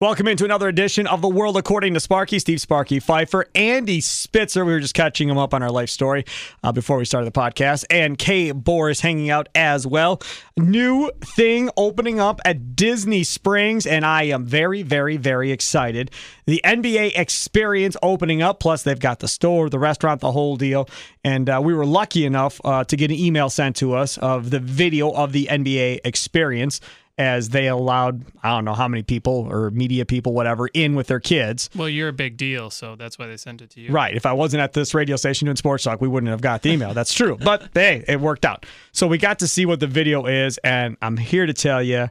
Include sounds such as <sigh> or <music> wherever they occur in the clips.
Welcome into another edition of The World According to Sparky. Steve Sparky Pfeiffer, Andy Spitzer. We were just catching him up on our life story uh, before we started the podcast. And Kay Boris hanging out as well. New thing opening up at Disney Springs, and I am very, very, very excited. The NBA experience opening up, plus they've got the store, the restaurant, the whole deal. And uh, we were lucky enough uh, to get an email sent to us of the video of the NBA experience as they allowed I don't know how many people or media people whatever in with their kids. Well, you're a big deal, so that's why they sent it to you. Right. If I wasn't at this radio station doing sports talk, we wouldn't have got the email. That's true. But <laughs> hey, it worked out. So we got to see what the video is, and I'm here to tell you,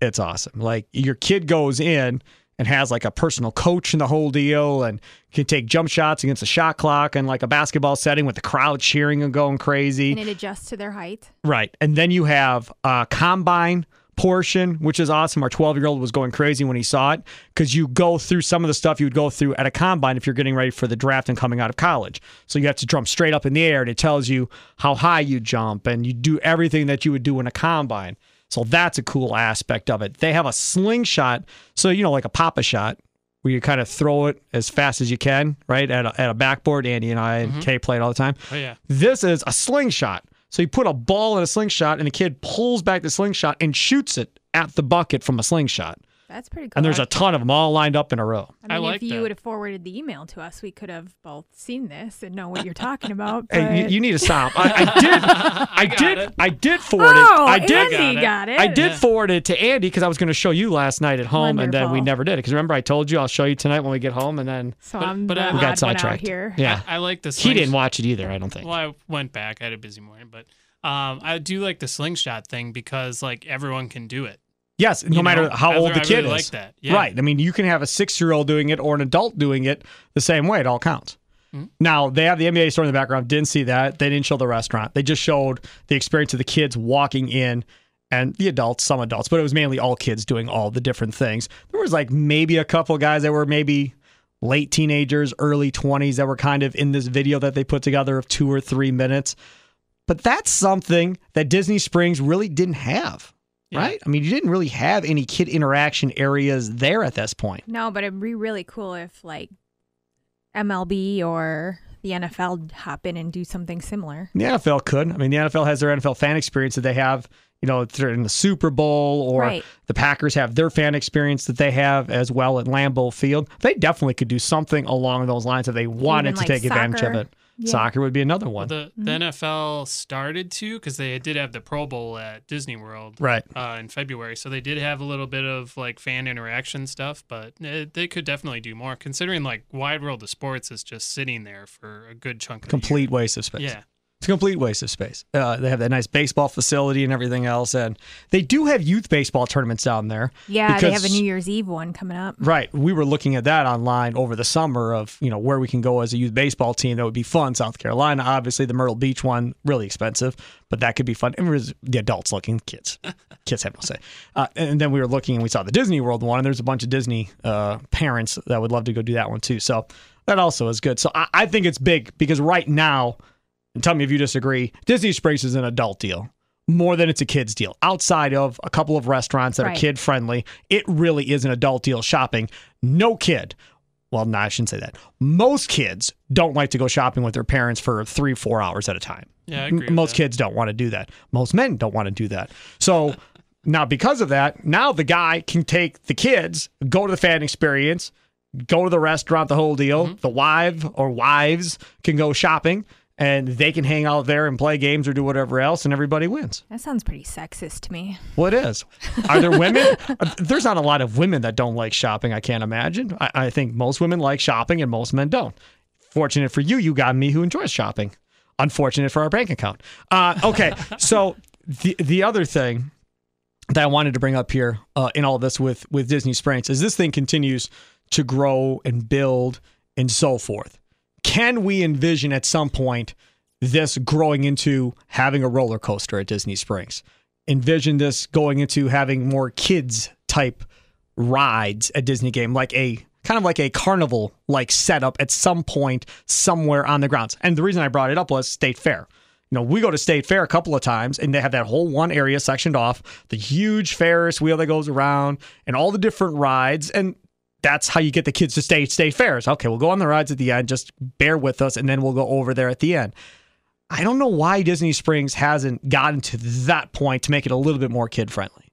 it's awesome. Like your kid goes in and has like a personal coach in the whole deal and can take jump shots against the shot clock and like a basketball setting with the crowd cheering and going crazy. And it adjusts to their height. Right. And then you have a combine portion, which is awesome. Our 12 year old was going crazy when he saw it because you go through some of the stuff you would go through at a combine if you're getting ready for the draft and coming out of college. So you have to jump straight up in the air and it tells you how high you jump and you do everything that you would do in a combine. So that's a cool aspect of it. They have a slingshot, so you know, like a Pop-A-Shot, where you kind of throw it as fast as you can, right? At a, at a backboard. Andy and I and mm-hmm. Kay played all the time. Oh yeah. This is a slingshot. So you put a ball in a slingshot, and the kid pulls back the slingshot and shoots it at the bucket from a slingshot. That's pretty cool. And there's a ton of them all lined up in a row. I I mean, like if you that. would have forwarded the email to us, we could have both seen this and know what you're talking <laughs> about. Hey, you, you need to stop. I, I <laughs> did. I, got did. it. I did forward oh, it. I did. Andy Got it. I did Yeah. forward it to Andy because I was going to show you last night at home, and then we never did it. Because remember, I told you I'll show you tonight when we get home, and then So But- I'm but the We got sidetracked. here. yeah, I, I like this. he didn't watch it either. I don't think. Well, I went back. I had a busy morning, but um, I do like the slingshot thing because like everyone can do it. Yes, no you matter know? how old the kid really is. like. Yeah. Right. I mean, you can have a six-year-old doing it or an adult doing it the same way. It all counts. Mhm. Now they have the NBA store in the background. Didn't see that. They didn't show the restaurant. They just showed the experience of the kids walking in and the adults, some adults, but it was mainly all kids doing all the different things. There was like maybe a couple guys that were maybe late teenagers, early 20s that were kind of in this video that they put together of two or three minutes. But that's something that Disney Springs really didn't have, Yeah. right? I mean, you didn't really have any kid interaction areas there at this point. No, but it'd be really cool if like MLB or the NFL hop in and do something similar. The NFL could. I mean, the NFL has their NFL fan experience that they have, you know, in the Super Bowl or Right. the Packers have their fan experience that they have as well at Lambeau Field. They definitely could do something along those lines if they wanted Even to like take advantage of it. Yeah. Soccer would be another Well, one. the, the NFL started to because they did have the Pro Bowl at Disney World right. uh, in February, so they did have a little bit of like fan interaction stuff, but it, they could definitely do more. Considering like Wide World of Sports is just sitting there for a good chunk of the year. Complete waste of space. Yeah. It's a complete waste of space. Uh, they have that nice baseball facility and everything else. And they do have youth baseball tournaments down there. Yeah, they have a New Year's Eve one coming up. Right. We were looking at that online over the summer of, you know, where we can go as a youth baseball team that would be fun. South Carolina, obviously the Myrtle Beach one, really expensive, but that could be fun. And it was the adults looking, kids. <laughs> kids have no say. Uh, and then we were looking and we saw the Disney World one, and there's a bunch of Disney uh, parents that would love to go do that one too. So that also is good. So I, I think it's big because right now, and tell me if you disagree, Disney Springs is an adult deal more than it's a kid's deal. Outside of a couple of restaurants that are kid friendly, it really is an adult deal shopping. No kid, well, no, I shouldn't say that. Most kids don't like to go shopping with their parents for three, four hours at a time. Yeah, I M- agree. with Most that. kids don't want to do that. Most men don't want to do that. So now, because of that, now the guy can take the kids, go to the fan experience, go to the restaurant, the whole deal. Mm-hmm. The wife or wives can go shopping and they can hang out there and play games or do whatever else, and everybody wins. That sounds pretty sexist to me. Well, it is. Are there women? <laughs> There's not a lot of women that don't like shopping, I can't imagine. I, I think most women like shopping and most men don't. Fortunate for you, you got me who enjoys shopping. Unfortunate for our bank account. Uh, okay, <laughs> so the the other thing that I wanted to bring up here uh, in all this with with Disney Springs is this thing continues to grow and build and so forth. Can we envision at some point this growing into having a roller coaster at Disney Springs? Envision this going into having more kids type rides at Disney Game, like a kind of like a carnival like setup at some point somewhere on the grounds. And the reason I brought it up was State Fair. You know, we go to State Fair a couple of times and they have that whole one area sectioned off, the huge Ferris wheel that goes around and all the different rides. And that's how you get the kids to stay stay fair. It's, okay, we'll go on the rides at the end, just bear with us, and then we'll go over there at the end. I don't know why Disney Springs hasn't gotten to that point to make it a little bit more kid friendly.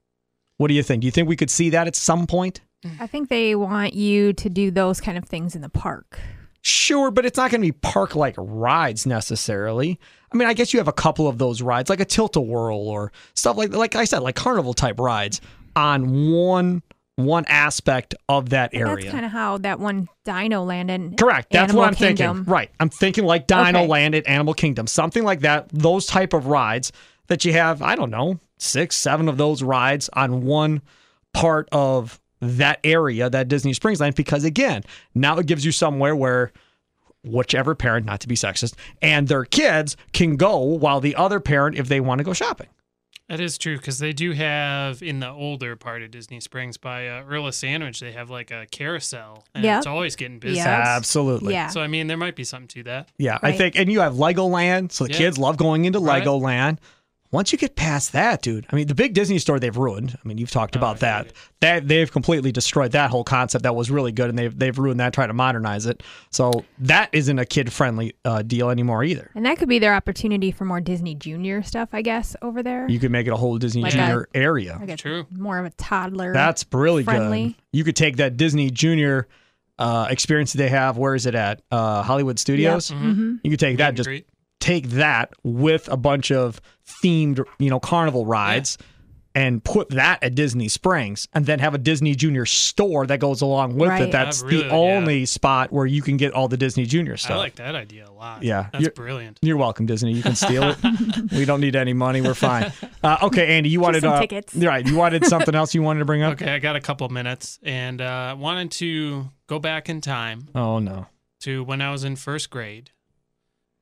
What do you think? Do you think we could see that at some point? I think they want you to do those kind of things in the park. Sure, but it's not going to be park like rides necessarily. I mean, I guess you have a couple of those rides, like a tilt a whirl or stuff like like I said, like carnival type rides on one one aspect of that area. That's kind of how that one Dino Land and Correct. That's Animal what I'm Kingdom. thinking. Right. I'm thinking like Dino Okay. Land at Animal Kingdom, something like that. Those type of rides that you have, I don't know, six, seven of those rides on one part of that area, that Disney Springs land, because again, now it gives you somewhere where whichever parent, not to be sexist, and their kids can go while the other parent, if they want to go shopping. That is true because they do have in the older part of Disney Springs by uh, Earl of Sandwich, they have like a carousel, and Yeah. it's always getting busy. Yes. Absolutely. Yeah. So I mean, there might be something to that. Yeah, I think, and you have Legoland, so the Yeah. kids love going into Right. Legoland. Once you get past that, dude, I mean, the big Disney store they've ruined. I mean, you've talked Oh, about I that. it. That they've completely destroyed that whole concept that was really good, and they've they've ruined that, trying to modernize it. So that isn't a kid friendly uh, deal anymore either. and that could be their opportunity for more Disney Junior stuff, I guess, over there. You could make it a whole Disney Like Junior area. Like a- True. more of a toddler. That's really friendly. good. You could take that Disney Junior uh, experience that they have. Where is it at? Uh, Hollywood Studios. hmm You could take Meet that just greet. Take that with a bunch of themed, you know, carnival rides and put that at Disney Springs and then have a Disney Junior store that goes along with Right. it. That's really- the yeah. only spot where you can get all the Disney Junior stuff. I like that idea a lot. Yeah. that's You're- brilliant. You're welcome, Disney. You can steal it. <laughs> we don't need any money. We're fine. Uh, okay, Andy, you wanted some uh, tickets. Right, you wanted something else you wanted to bring up. Okay, I got a couple minutes and uh, wanted to go back in time Oh no. to when I was in first grade,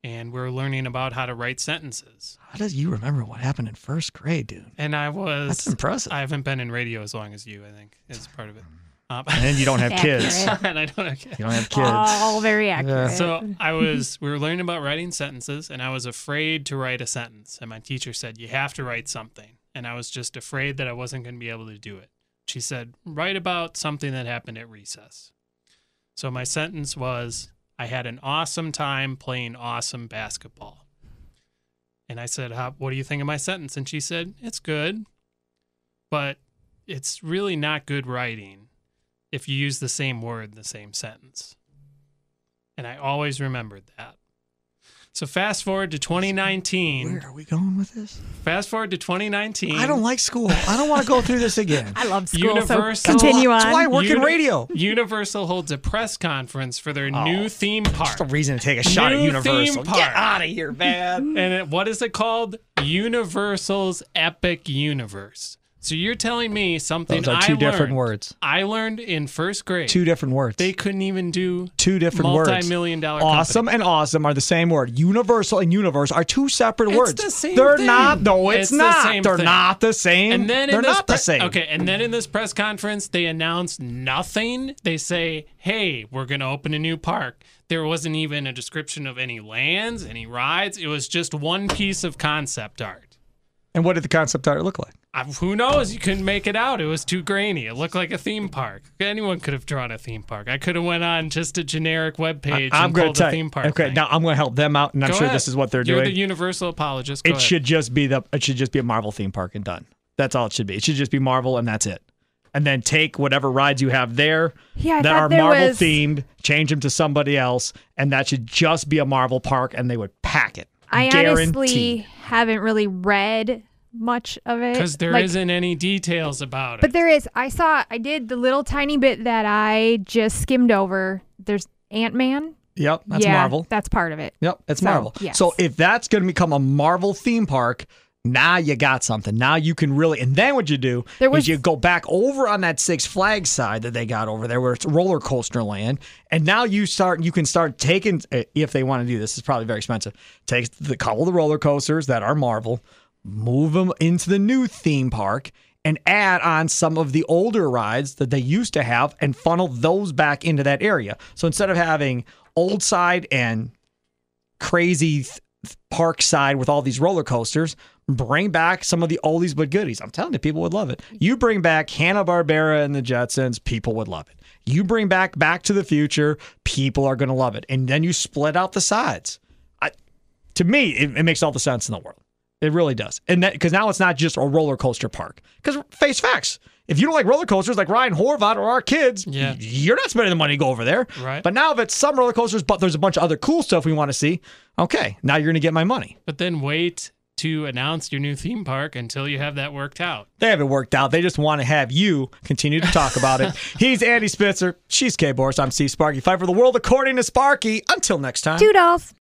and we are learning about how to write sentences. How does you remember what happened in first grade, dude? And I was That's impressive. I haven't been in radio as long as you. I think is part of it. Um, and you don't have <laughs> kids. <laughs> And I don't have kids. You don't have kids. All very accurate. So I was, we were learning about writing sentences, and I was afraid to write a sentence. And my teacher said, You have to write something. And I was just afraid that I wasn't going to be able to do it. She said, Write about something that happened at recess. So my sentence was, I had an awesome time playing awesome basketball. And I said, What do you think of my sentence? And she said, It's good, but it's really not good writing if you use the same word in the same sentence. And I always remembered that. So fast forward to 2019. Where are we going with this? Fast forward to 2019. I don't like school. I don't want to go through this again. <laughs> I love school. Universal- So continue That's on. why I work in radio. Universal holds a press conference for their Oh, new theme park. Just a reason to take a shot at Universal. theme Get out of here, man. And it, what is it called? Universal's Epic Universe. So you're telling me something Those are I two different learned- words. I learned in first grade. Two different words. They couldn't even do two different words. multi-million dollar Awesome company. and awesome are the same word. Universal and universe are two separate It's words. the same They're thing. not. No, it's, It's the not. same They're thing. not the same. And then they're not the same. Okay, and then in this press conference, they announced nothing. They say, "Hey, we're going to open a new park." There wasn't even a description of any lands, any rides. It was just one piece of concept art. And what did the concept art look like? Who knows? You couldn't make it out. It was too grainy. It looked like a theme park. Anyone could have drawn a theme park. I could have went on just a generic web page I'm and going pulled to a theme park. Okay, thing. now I'm going to help them out, and I'm Go sure ahead. this is what they're You're doing. the universal apologist. Go it ahead. should just be the. It should just be a Marvel theme park and done. That's all it should be. It should just be Marvel, and that's it. And then take whatever rides you have there Yeah, that are there Marvel was- themed, change them to somebody else, and that should just be a Marvel park, and they would pack it. I Guaranteed. honestly haven't really read much of it Because there Like, not any details about it. But there is. I saw. I did the little tiny bit that I just skimmed over. There's Ant Man. Yep, that's yeah, Marvel. That's part of it. Yep, it's So, Marvel. yes. So if that's going to become a Marvel theme park, now you got something. Now you can really, and then what you do There is was- you go back over on that Six Flags side that they got over there, where it's roller coaster land, and now you start, you can start taking, uh, if they want to do this, it's probably very expensive. Take the couple of the roller coasters that are Marvel, move them into the new theme park. And add on some of the older rides that they used to have and funnel those back into that area. So instead of having old side and crazy th- park side with all these roller coasters. Bring back some of the oldies but goodies. I'm telling you, people would love it. You bring back Hanna Barbera and the Jetsons, people would love it. You bring back Back to the Future, people are going to love it. And then you split out the sides. I, to me, it, it makes all the sense in the world. It really does. And that because now it's not just a roller coaster park. Because face facts. If you don't like roller coasters like Ryan Horvat or our kids, Yeah. you're not spending the money to go over there. Right. But now if it's some roller coasters, but there's a bunch of other cool stuff we want to see, okay, now you're going to get my money. But then wait to announce your new theme park until you have that worked out. They haven't worked out. They just want to have you continue to talk about it. <laughs> He's Andy Spitzer. She's Kay Boris. I'm Steve Sparky. Fight for the world according to Sparky. Until next time. Toodles.